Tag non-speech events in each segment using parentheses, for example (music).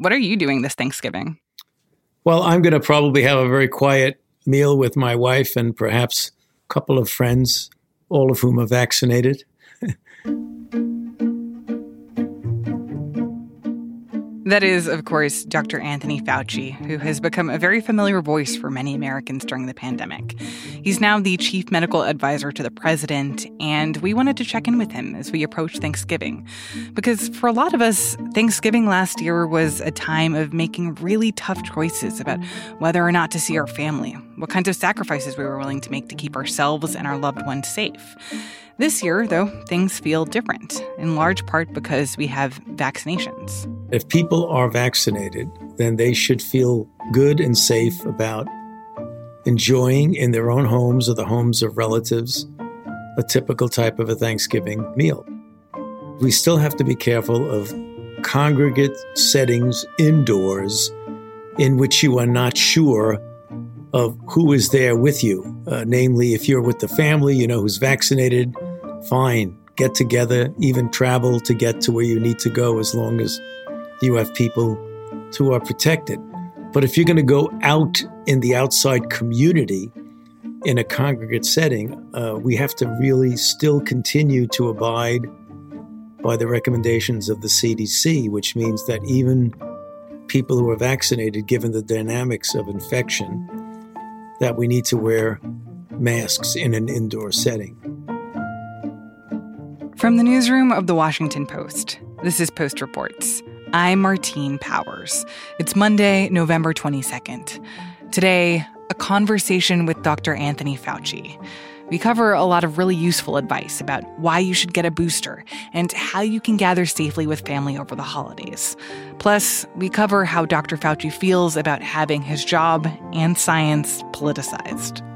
What are you doing this Thanksgiving? Well, I'm going to probably have a very quiet meal with my wife and perhaps a couple of friends, all of whom are vaccinated. That is, of course, Dr. Anthony Fauci, who has become a very familiar voice for many Americans during the pandemic. He's now the chief medical advisor to the president, and we wanted to check in with him as we approach Thanksgiving. Because for a lot of us, Thanksgiving last year was a time of making really tough choices about whether or not to see our family, what kinds of sacrifices we were willing to make to keep ourselves and our loved ones safe. This year, though, things feel different, in large part because we have vaccinations. If people are vaccinated, then they should feel good and safe about enjoying in their own homes or the homes of relatives a typical type of a Thanksgiving meal. We still have to be careful of congregate settings indoors in which you are not sure of who is there with you. Uh, namely, if you're with the family, you know who's vaccinated, fine, get together, even travel to get to where you need to go as long as you have people who are protected. But if you're going to go out in the outside community in a congregate setting, uh, we have to really still continue to abide by the recommendations of the CDC, which means that even people who are vaccinated, given the dynamics of infection, that we need to wear masks in an indoor setting. From the newsroom of the Washington Post, this is Post Reports. I'm Martine Powers. It's Monday, November 22nd. Today, a conversation with Dr. Anthony Fauci. We cover a lot of really useful advice about why you should get a booster and how you can gather safely with family over the holidays. Plus, we cover how Dr. Fauci feels about having his job and science politicized.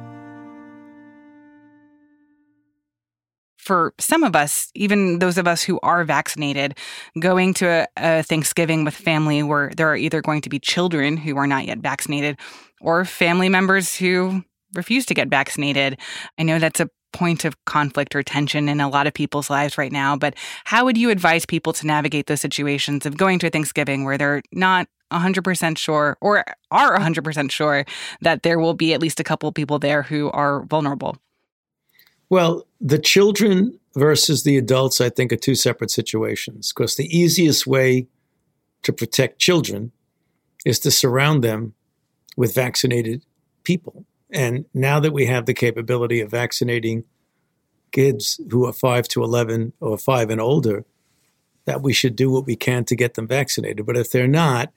For some of us, even those of us who are vaccinated, going to a, a, Thanksgiving with family where there are either going to be children who are not yet vaccinated or family members who refuse to get vaccinated. I know that's a point of conflict or tension in a lot of people's lives right now, but how would you advise people to navigate those situations of going to a Thanksgiving where they're not 100% sure or are 100% sure that there will be at least a couple people there who are vulnerable? Well, the children versus the adults, I think, are two separate situations because the easiest way to protect children is to surround them with vaccinated people. And now that we have the capability of vaccinating kids who are 5 to 11 or 5 and older, that we should do what we can to get them vaccinated. But if they're not,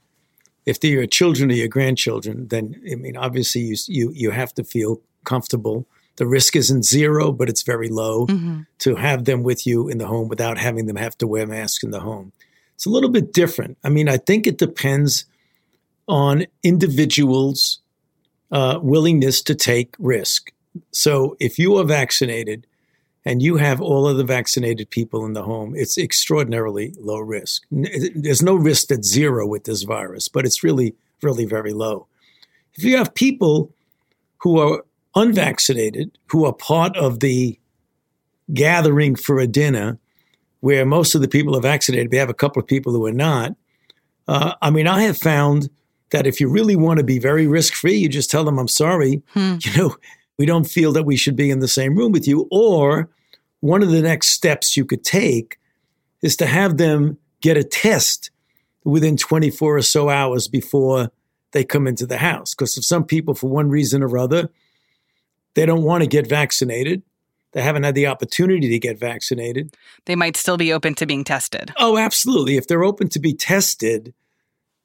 if they're your children or your grandchildren, then I mean, obviously you you you have to feel comfortable the risk isn't zero, but it's very low mm-hmm. to have them with you in the home without having them have to wear masks in the home. It's a little bit different. I mean, I think it depends on individuals' uh, willingness to take risk. So if you are vaccinated and you have all of the vaccinated people in the home, it's extraordinarily low risk. There's no risk at zero with this virus, but it's really, really very low. If you have people who are unvaccinated who are part of the gathering for a dinner where most of the people are vaccinated, we have a couple of people who are not. Uh, I mean, I have found that if you really want to be very risk free, you just tell them, I'm sorry, hmm. you know, we don't feel that we should be in the same room with you. Or one of the next steps you could take is to have them get a test within 24 or so hours before they come into the house. Because if some people, for one reason or other, they don't want to get vaccinated. They haven't had the opportunity to get vaccinated. They might still be open to being tested. Oh, absolutely. If they're open to be tested,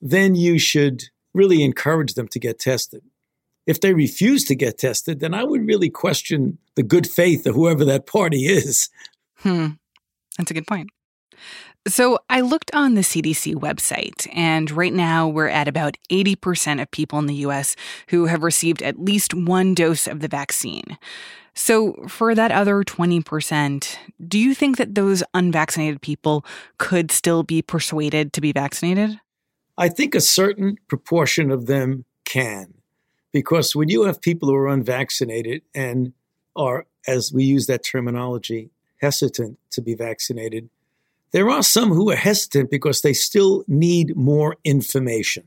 then you should really encourage them to get tested. If they refuse to get tested, then I would really question the good faith of whoever that party is. Hmm. That's a good point. So I looked on the CDC website, and right now we're at about 80% of people in the US who have received at least one dose of the vaccine. So, for that other 20%, do you think that those unvaccinated people could still be persuaded to be vaccinated? I think a certain proportion of them can. Because when you have people who are unvaccinated and are, as we use that terminology, hesitant to be vaccinated, There are some who are hesitant because they still need more information.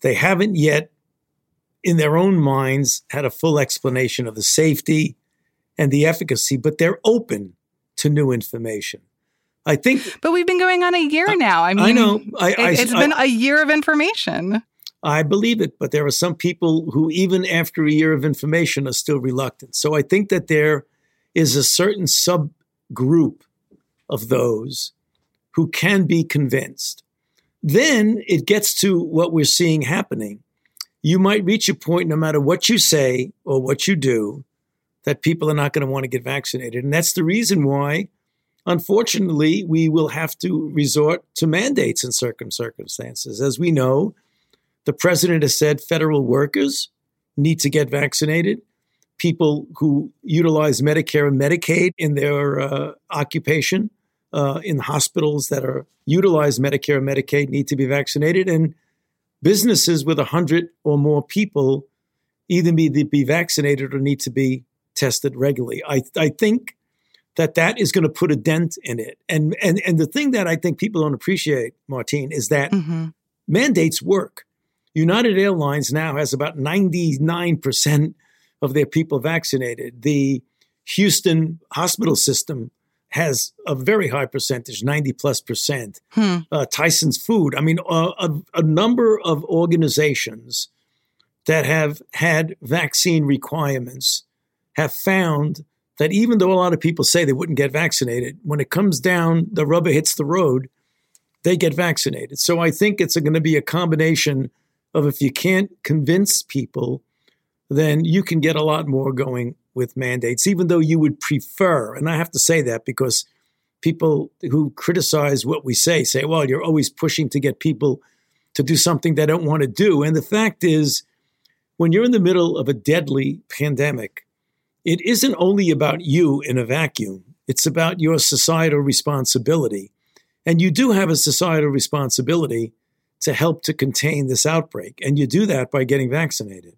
They haven't yet, in their own minds, had a full explanation of the safety and the efficacy, but they're open to new information. I think. But we've been going on a year now. I mean, I know. I, it, has been a year of information. I believe it, but there are some people who, even after a year of information, are still reluctant. So I think that there is a certain subgroup of those who can be convinced. Then it gets to what we're seeing happening. You might reach a point, no matter what you say or what you do, that people are not going to want to get vaccinated. And that's the reason why, unfortunately, we will have to resort to mandates in certain circumstances. As we know, the president has said federal workers need to get vaccinated. People who utilize Medicare and Medicaid in their uh, occupation uh, in hospitals that are utilize Medicare and Medicaid need to be vaccinated, and businesses with 100 or more people either need to be vaccinated or need to be tested regularly. I, I think that that is going to put a dent in it. And, and, and the thing that I think people don't appreciate, Martine, is that mm-hmm. mandates work. United Airlines now has about 99% of their people vaccinated. The Houston hospital system has a very high percentage, 90 plus percent. Hmm. Uh, Tyson's Food, I mean, uh, a, a, number of organizations that have had vaccine requirements have found that even though a lot of people say they wouldn't get vaccinated, when it comes down, the rubber hits the road, they get vaccinated. So I think it's going to be a combination of if you can't convince people, then you can get a lot more going with mandates, even though you would prefer, and I have to say that because people who criticize what we say say, well, you're always pushing to get people to do something they don't want to do. And the fact is, when you're in the middle of a deadly pandemic, it isn't only about you in a vacuum, it's about your societal responsibility. And you do have a societal responsibility to help to contain this outbreak. And you do that by getting vaccinated.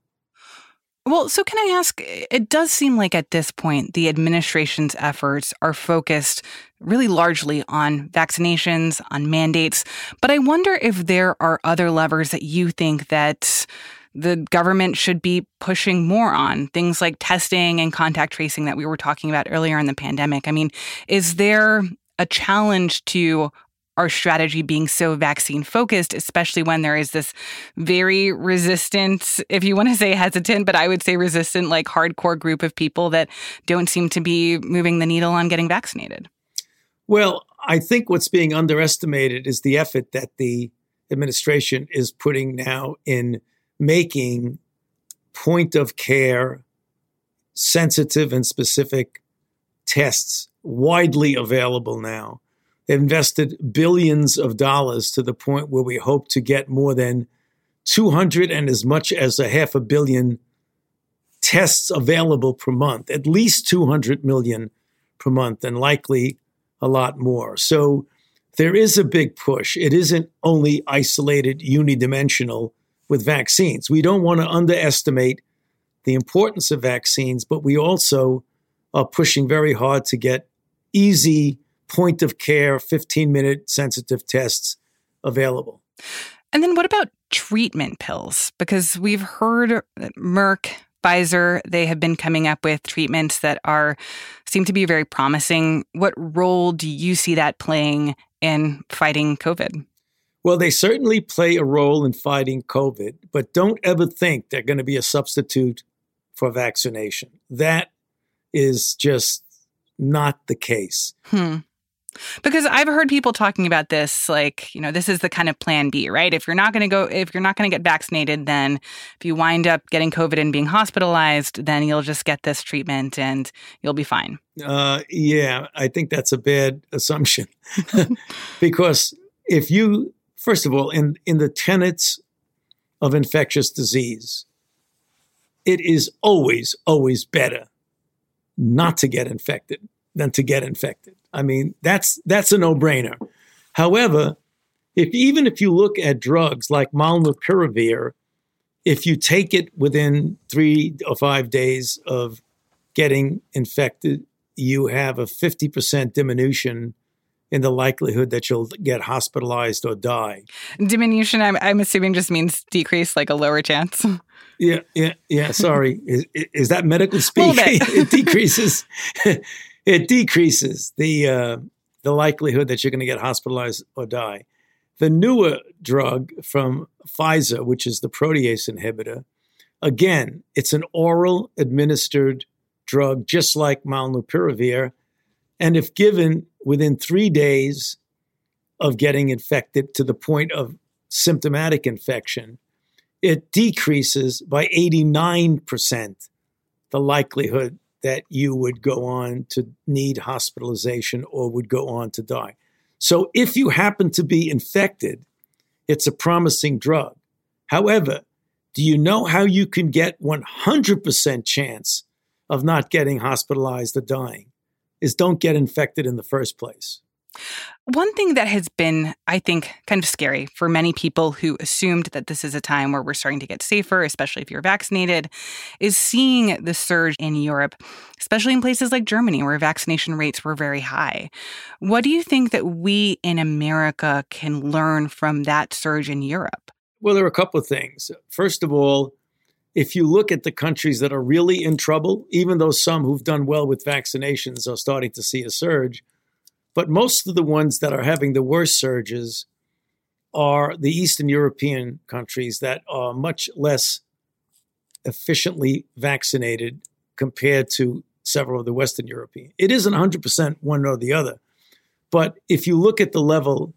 Well, so can I ask? Eh, it does seem like at this point, the administration's efforts are focused really largely on vaccinations, on mandates. But I wonder if there are other levers that you think that the government should be pushing more on things like testing and contact tracing that we were talking about earlier in the pandemic. I mean, is there a challenge to our strategy being so vaccine focused, especially when there is this very resistant, if you want to say hesitant, but I would say resistant, like hardcore group of people that don't seem to be moving the needle on getting vaccinated? Well, I think what's being underestimated is the effort that the administration is putting now in making point of care sensitive and specific tests widely available now invested billions of dollars to the point where we hope to get more than 200 and as much as a half a billion tests available per month, at least 200 million per month, and likely a lot more. So there is a big push. It isn't only isolated, unidimensional with vaccines. We don't want to underestimate the importance of vaccines, but we also are pushing very hard to get easy point of care 15 minute sensitive tests available. And then what about treatment pills? Because we've heard Merck, Pfizer, they have been coming up with treatments that are seem to be very promising. What role do you see that playing in fighting COVID? Well, they certainly play a role in fighting COVID, but don't ever think they're going to be a substitute for vaccination. That is just not the case. Hmm. Because I've heard people talking about this, like, you know, this is the kind of plan B, right? If you're not going to go, if you're not going to get vaccinated, then if you wind up getting COVID and being hospitalized, then you'll just get this treatment and you'll be fine. Uh, yeah, I think that's a bad assumption. (laughs) because if you, first of all, in, in the tenets of infectious disease, it is always, always better not to get infected than to get infected. I mean, that's that's a no-brainer. However, if even if you look at drugs like molnupiravir, if you take it within three or five days of getting infected, you have a 50% diminution in the likelihood that you'll get hospitalized or die. Diminution, I'm, I'm assuming, just means decrease, like a lower chance. Yeah, yeah, yeah. Sorry, (laughs) is, is that medical speak? (laughs) it decreases. (laughs) it decreases the uh, the likelihood that you're going to get hospitalized or die. The newer drug from Pfizer, which is the protease inhibitor, again, it's an oral administered drug, just like molnupiravir, and if given within three days of getting infected to the point of symptomatic infection, it decreases by 89% the likelihood that you would go on to need hospitalization or would go on to die. So if you happen to be infected, it's a promising drug. However, do you know how you can get 100% chance of not getting hospitalized or dying? Is don't get infected in the first place. One thing that has been, I think, kind of scary for many people who assumed that this is a time where we're starting to get safer, especially if you're vaccinated, is seeing the surge in Europe, especially in places like Germany, where vaccination rates were very high. What do you think that we in America can learn from that surge in Europe? Well, there are a couple of things. First of all, if you look at the countries that are really in trouble, even though some who've done well with vaccinations are starting to see a surge, but most of the ones that are having the worst surges are the Eastern European countries that are much less efficiently vaccinated compared to several of the Western European. It isn't 100% one or the other. But if you look at the level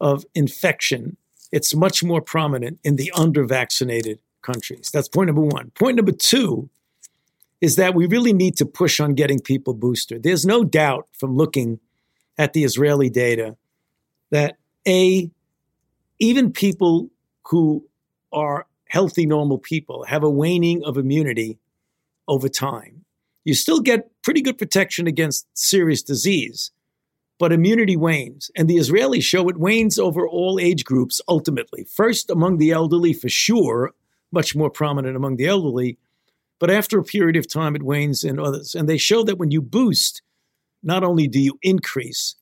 of infection, it's much more prominent in the under vaccinated countries. That's point number one. Point number two is that we really need to push on getting people boosted. There's no doubt from looking at the Israeli data that A, even people who are healthy, normal people have a waning of immunity over time. You still get pretty good protection against serious disease, but immunity wanes. And the Israelis show it wanes over all age groups ultimately. First among the elderly, for sure, much more prominent among the elderly, but after a period of time, it wanes in others. And they show that when you boost, not only do you increase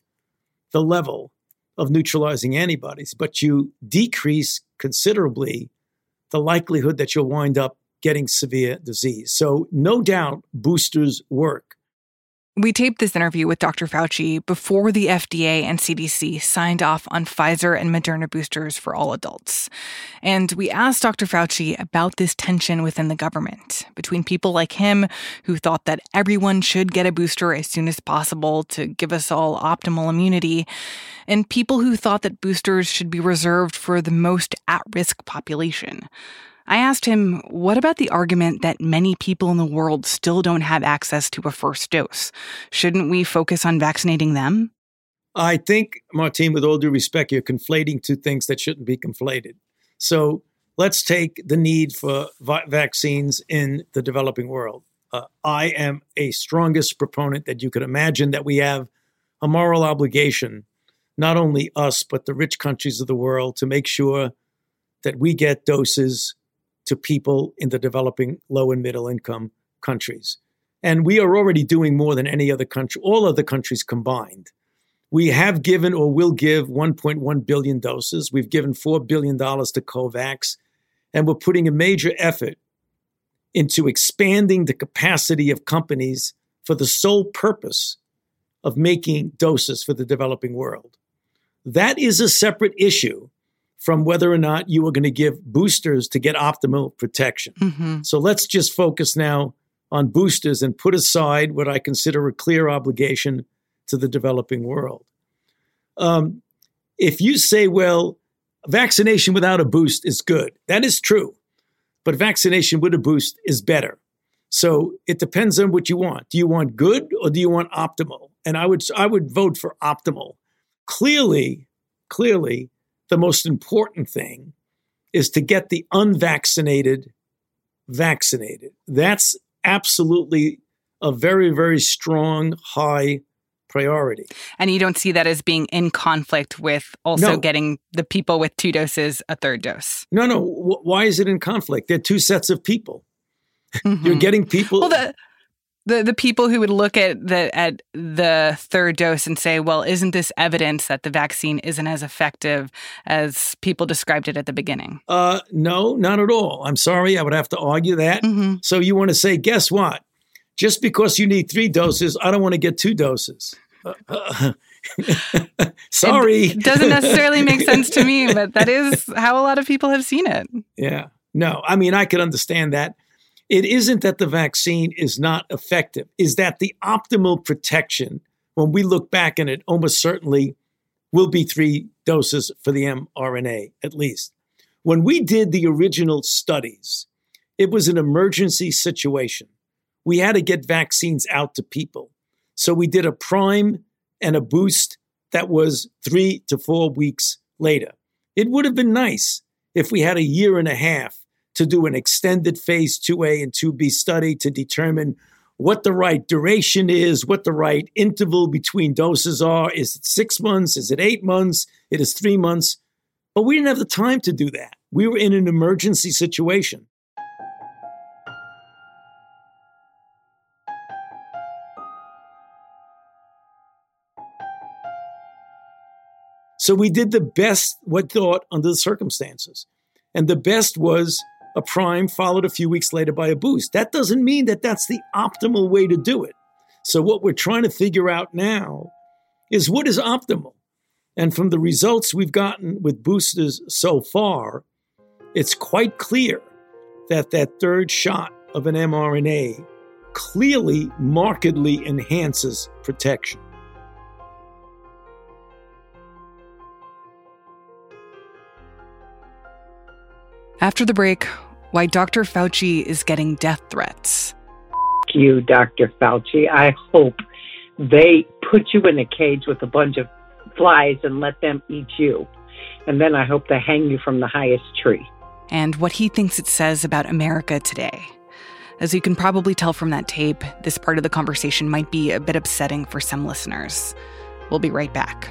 the level of neutralizing antibodies, but you decrease considerably the likelihood that you'll wind up getting severe disease. So, no doubt, boosters work. We taped this interview with Dr. Fauci before the FDA and CDC signed off on Pfizer and Moderna boosters for all adults. And we asked Dr. Fauci about this tension within the government between people like him who thought that everyone should get a booster as soon as possible to give us all optimal immunity, and people who thought that boosters should be reserved for the most at risk population. I asked him, what about the argument that many people in the world still don't have access to a first dose? Shouldn't we focus on vaccinating them? I think, Martine, with all due respect, you're conflating two things that shouldn't be conflated. So let's take the need for vi- vaccines in the developing world. Uh, I am a strongest proponent that you could imagine that we have a moral obligation, not only us, but the rich countries of the world, to make sure that we get doses to people in the developing low and middle income countries. And we are already doing more than any other country, all other countries combined. We have given or will give 1.1 billion doses. We've given $4 billion to COVAX. And we're putting a major effort into expanding the capacity of companies for the sole purpose of making doses for the developing world. That is a separate issue from whether or not you are going to give boosters to get optimal protection. Mm-hmm. So let's just focus now on boosters and put aside what I consider a clear obligation to the developing world. Um, if you say, well, vaccination without a boost is good, that is true. But vaccination with a boost is better. So it depends on what you want. Do you want good or do you want optimal? And I would I would vote for optimal. Clearly, clearly, the most important thing is to get the unvaccinated vaccinated. That's absolutely a very, very strong, high priority. And you don't see that as being in conflict with also no. getting the people with two doses a third dose? No, no. W- why is it in conflict? They're two sets of people. Mm-hmm. You're getting people. Well, the, the the people who would look at the at the third dose and say, "Well, isn't this evidence that the vaccine isn't as effective as people described it at the beginning?" Uh, no, not at all. I'm sorry, I would have to argue that. Mm-hmm. So you want to say, guess what? Just because you need three doses, I don't want to get two doses. (laughs) sorry, it doesn't necessarily make (laughs) sense to me, but that is how a lot of people have seen it. Yeah, no, I mean I could understand that it isn't that the vaccine is not effective, is that the optimal protection, when we look back and it almost certainly will be three doses for the mRNA at least. When we did the original studies, it was an emergency situation. We had to get vaccines out to people. So we did a prime and a boost that was three to four weeks later. It would have been nice if we had a year and a half to do an extended phase 2A and 2B study to determine what the right duration is, what the right interval between doses are. Is it six months? Is it eight months? It is three months. But we didn't have the time to do that. We were in an emergency situation. So we did the best what thought under the circumstances. And the best was a prime followed a few weeks later by a boost. That doesn't mean that that's the optimal way to do it. So, what we're trying to figure out now is what is optimal. And from the results we've gotten with boosters so far, it's quite clear that that third shot of an mRNA clearly markedly enhances protection. After the break, why Dr. Fauci is getting death threats. You, Dr. Fauci. I hope they put you in a cage with a bunch of flies and let them eat you. And then I hope they hang you from the highest tree. And what he thinks it says about America today. As you can probably tell from that tape, this part of the conversation might be a bit upsetting for some listeners. We'll be right back.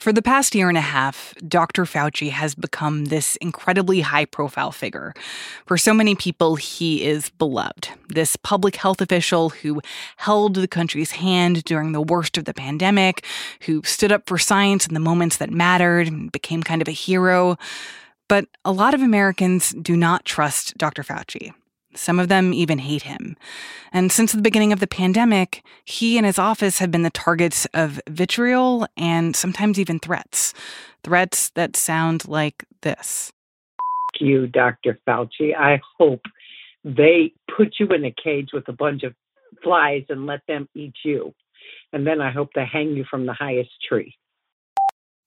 For the past year and a half, Dr. Fauci has become this incredibly high profile figure. For so many people, he is beloved. This public health official who held the country's hand during the worst of the pandemic, who stood up for science in the moments that mattered, and became kind of a hero. But a lot of Americans do not trust Dr. Fauci. Some of them even hate him. And since the beginning of the pandemic, he and his office have been the targets of vitriol and sometimes even threats. Threats that sound like this You, Dr. Fauci. I hope they put you in a cage with a bunch of flies and let them eat you. And then I hope they hang you from the highest tree.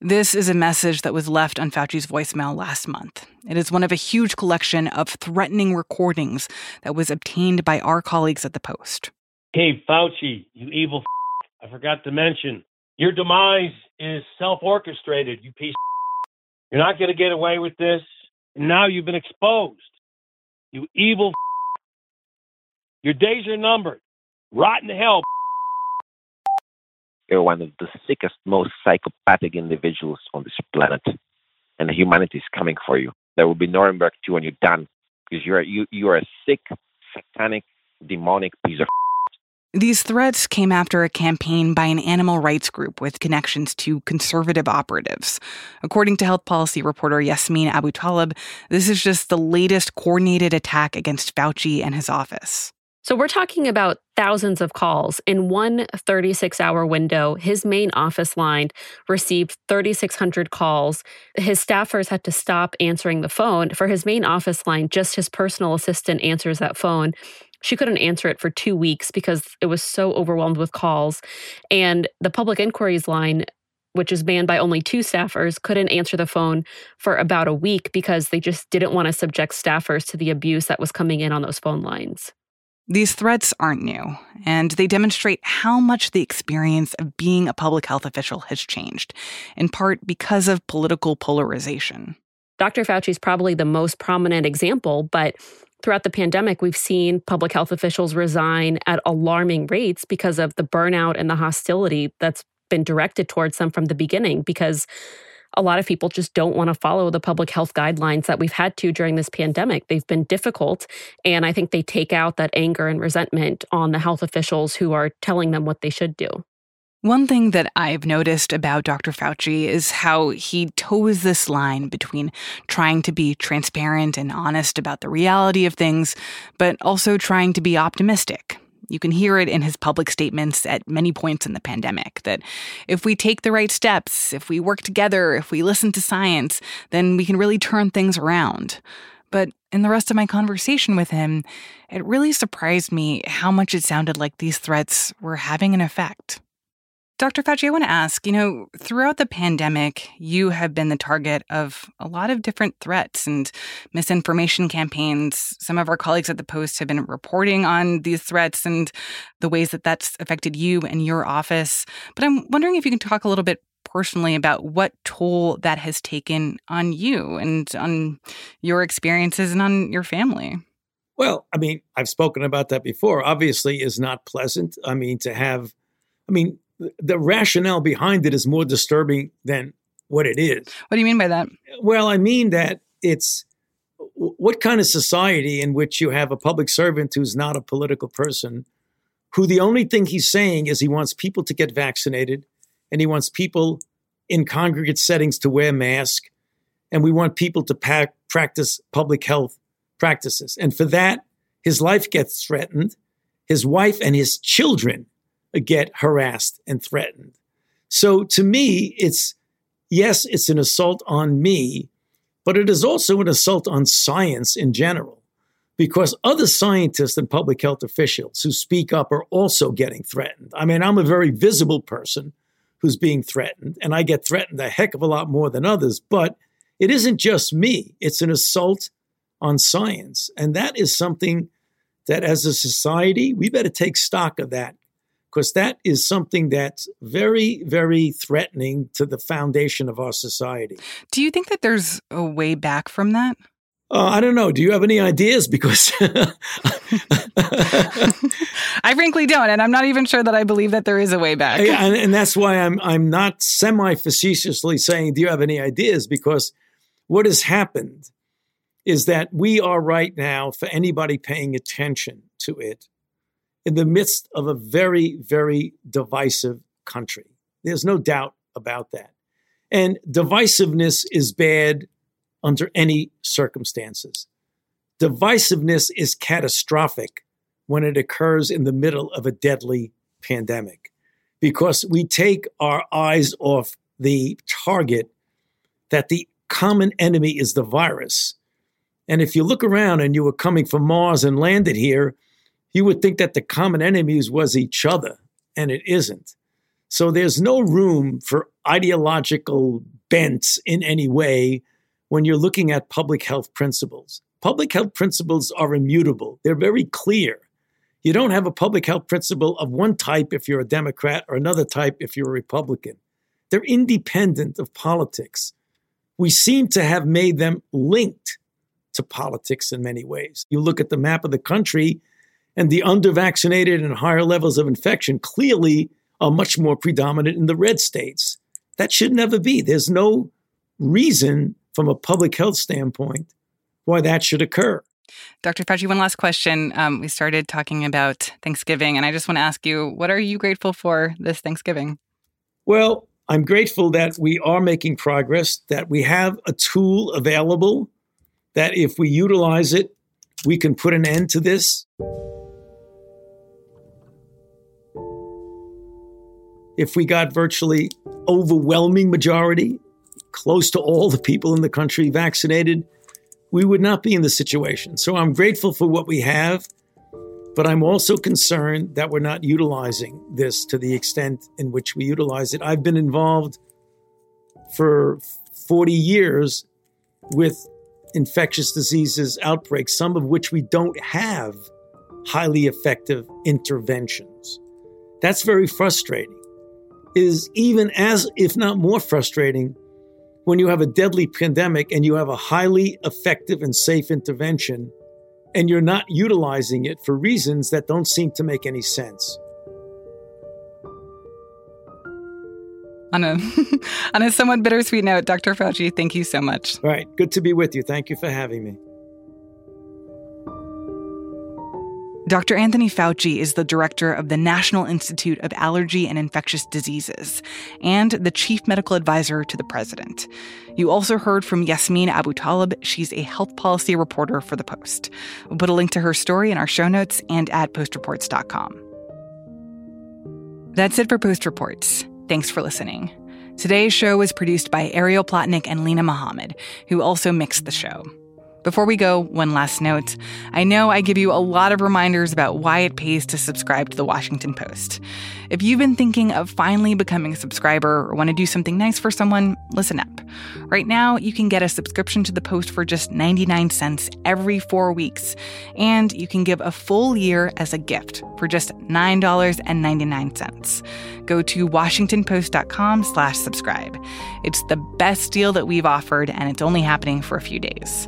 This is a message that was left on Fauci's voicemail last month. It is one of a huge collection of threatening recordings that was obtained by our colleagues at the Post. Hey, Fauci, you evil f- I forgot to mention, your demise is self orchestrated, you piece You're not going to get away with this. Now you've been exposed. You evil f- Your days are numbered. Rotten hell, you're one of the sickest, most psychopathic individuals on this planet, and humanity is coming for you. There will be Nuremberg 2 when you're done, because you're you you are a sick, satanic, demonic piece of. (laughs) These threats came after a campaign by an animal rights group with connections to conservative operatives. According to health policy reporter Yasmeen Abu Talib, this is just the latest coordinated attack against Fauci and his office. So we're talking about thousands of calls. In one 36 hour window, his main office line received 3,600 calls. His staffers had to stop answering the phone. For his main office line, just his personal assistant answers that phone. She couldn't answer it for two weeks because it was so overwhelmed with calls. And the public inquiries line, which is manned by only two staffers, couldn't answer the phone for about a week because they just didn't want to subject staffers to the abuse that was coming in on those phone lines. These threats aren't new, and they demonstrate how much the experience of being a public health official has changed, in part because of political polarization. Dr. Fauci is probably the most prominent example, but throughout the pandemic, we've seen public health officials resign at alarming rates because of the burnout and the hostility that's been directed towards them from the beginning because a lot of people just don't want to follow the public health guidelines that we've had to during this pandemic. They've been difficult. And I think they take out that anger and resentment on the health officials who are telling them what they should do. One thing that I've noticed about Dr. Fauci is how he toes this line between trying to be transparent and honest about the reality of things, but also trying to be optimistic. You can hear it in his public statements at many points in the pandemic that if we take the right steps, if we work together, if we listen to science, then we can really turn things around. But in the rest of my conversation with him, it really surprised me how much it sounded like these threats were having an effect. Dr. Fauci, I want to ask you know, throughout the pandemic, you have been the target of a lot of different threats and misinformation campaigns. Some of our colleagues at the Post have been reporting on these threats and the ways that that's affected you and your office. But I'm wondering if you can talk a little bit personally about what toll that has taken on you and on your experiences and on your family. Well, I mean, I've spoken about that before. Obviously, is not pleasant. I mean, to have, I mean, the rationale behind it is more disturbing than what it is. What do you mean by that? Well, I mean that it's what kind of society in which you have a public servant who's not a political person, who the only thing he's saying is he wants people to get vaccinated and he wants people in congregate settings to wear masks and we want people to pack, practice public health practices. And for that, his life gets threatened. His wife and his children get harassed and threatened. So to me, it's yes, it's an assault on me, but it is also an assault on science in general because other scientists and public health officials who speak up are also getting threatened. I mean, I'm a very visible person who's being threatened, and I get threatened a heck of a lot more than others, but it isn't just me, it's an assault on science. And that is something that as a society, we better take stock of that because that is something that's very, very threatening to the foundation of our society. Do you think that there's a way back from that? Uh, I don't know. Do you have any ideas? Because (laughs) I frankly don't, and I'm not even sure that I believe that there is a way back. and, and that's why I'm I'm not semi facetiously saying, "Do you have any ideas?" Because what has happened is that we are right now, for anybody paying attention to it, in the midst of a very, very divisive country. There's no doubt about that. And divisiveness is bad under any circumstances. Divisiveness is catastrophic when it occurs in the middle of a deadly pandemic because we take our eyes off the target that the common enemy is the virus. And if you look around and you were coming from Mars and landed here, you would think that the common enemies was each other, and it isn't. So there's no room for ideological bents in any way when you're looking at public health principles. Public health principles are immutable, they're very clear. You don't have a public health principle of one type if you're a Democrat or another type if you're a Republican. They're independent of politics. We seem to have made them linked to politics in many ways. You look at the map of the country, and the undervaccinated and higher levels of infection clearly are much more predominant in the red states. That should never be. There's no reason from a public health standpoint why that should occur. Dr. Fauci, one last question. Um, we started talking about Thanksgiving, and I just want to ask you what are you grateful for this Thanksgiving? Well, I'm grateful that we are making progress, that we have a tool available, that if we utilize it, we can put an end to this. If we got virtually overwhelming majority, close to all the people in the country vaccinated, we would not be in the situation. So I'm grateful for what we have. But I'm also concerned that we're not utilizing this to the extent in which we utilize it. I've been involved for 40 years with infectious diseases outbreaks, some of which we don't have highly effective interventions. That's very frustrating. Is even as, if not more frustrating, when you have a deadly pandemic and you have a highly effective and safe intervention and you're not utilizing it for reasons that don't seem to make any sense. On a on a somewhat bittersweet note, Dr. Fauci, thank you so much. All right, good to be with you. Thank you for having me. Dr. Anthony Fauci is the director of the National Institute of Allergy and Infectious Diseases and the chief medical advisor to the president. You also heard from Yasmeen Abutaleb. She's a health policy reporter for The Post. We'll put a link to her story in our show notes and at postreports.com. That's it for Post Reports. Thanks for listening. Today's show was produced by Ariel Plotnick and Lena Mohammed, who also mixed the show. Before we go, one last note. I know I give you a lot of reminders about why it pays to subscribe to the Washington Post. If you've been thinking of finally becoming a subscriber or want to do something nice for someone, listen up. Right now, you can get a subscription to the Post for just 99 cents every four weeks, and you can give a full year as a gift for just $9.99. Go to washingtonpost.com slash subscribe. It's the best deal that we've offered, and it's only happening for a few days.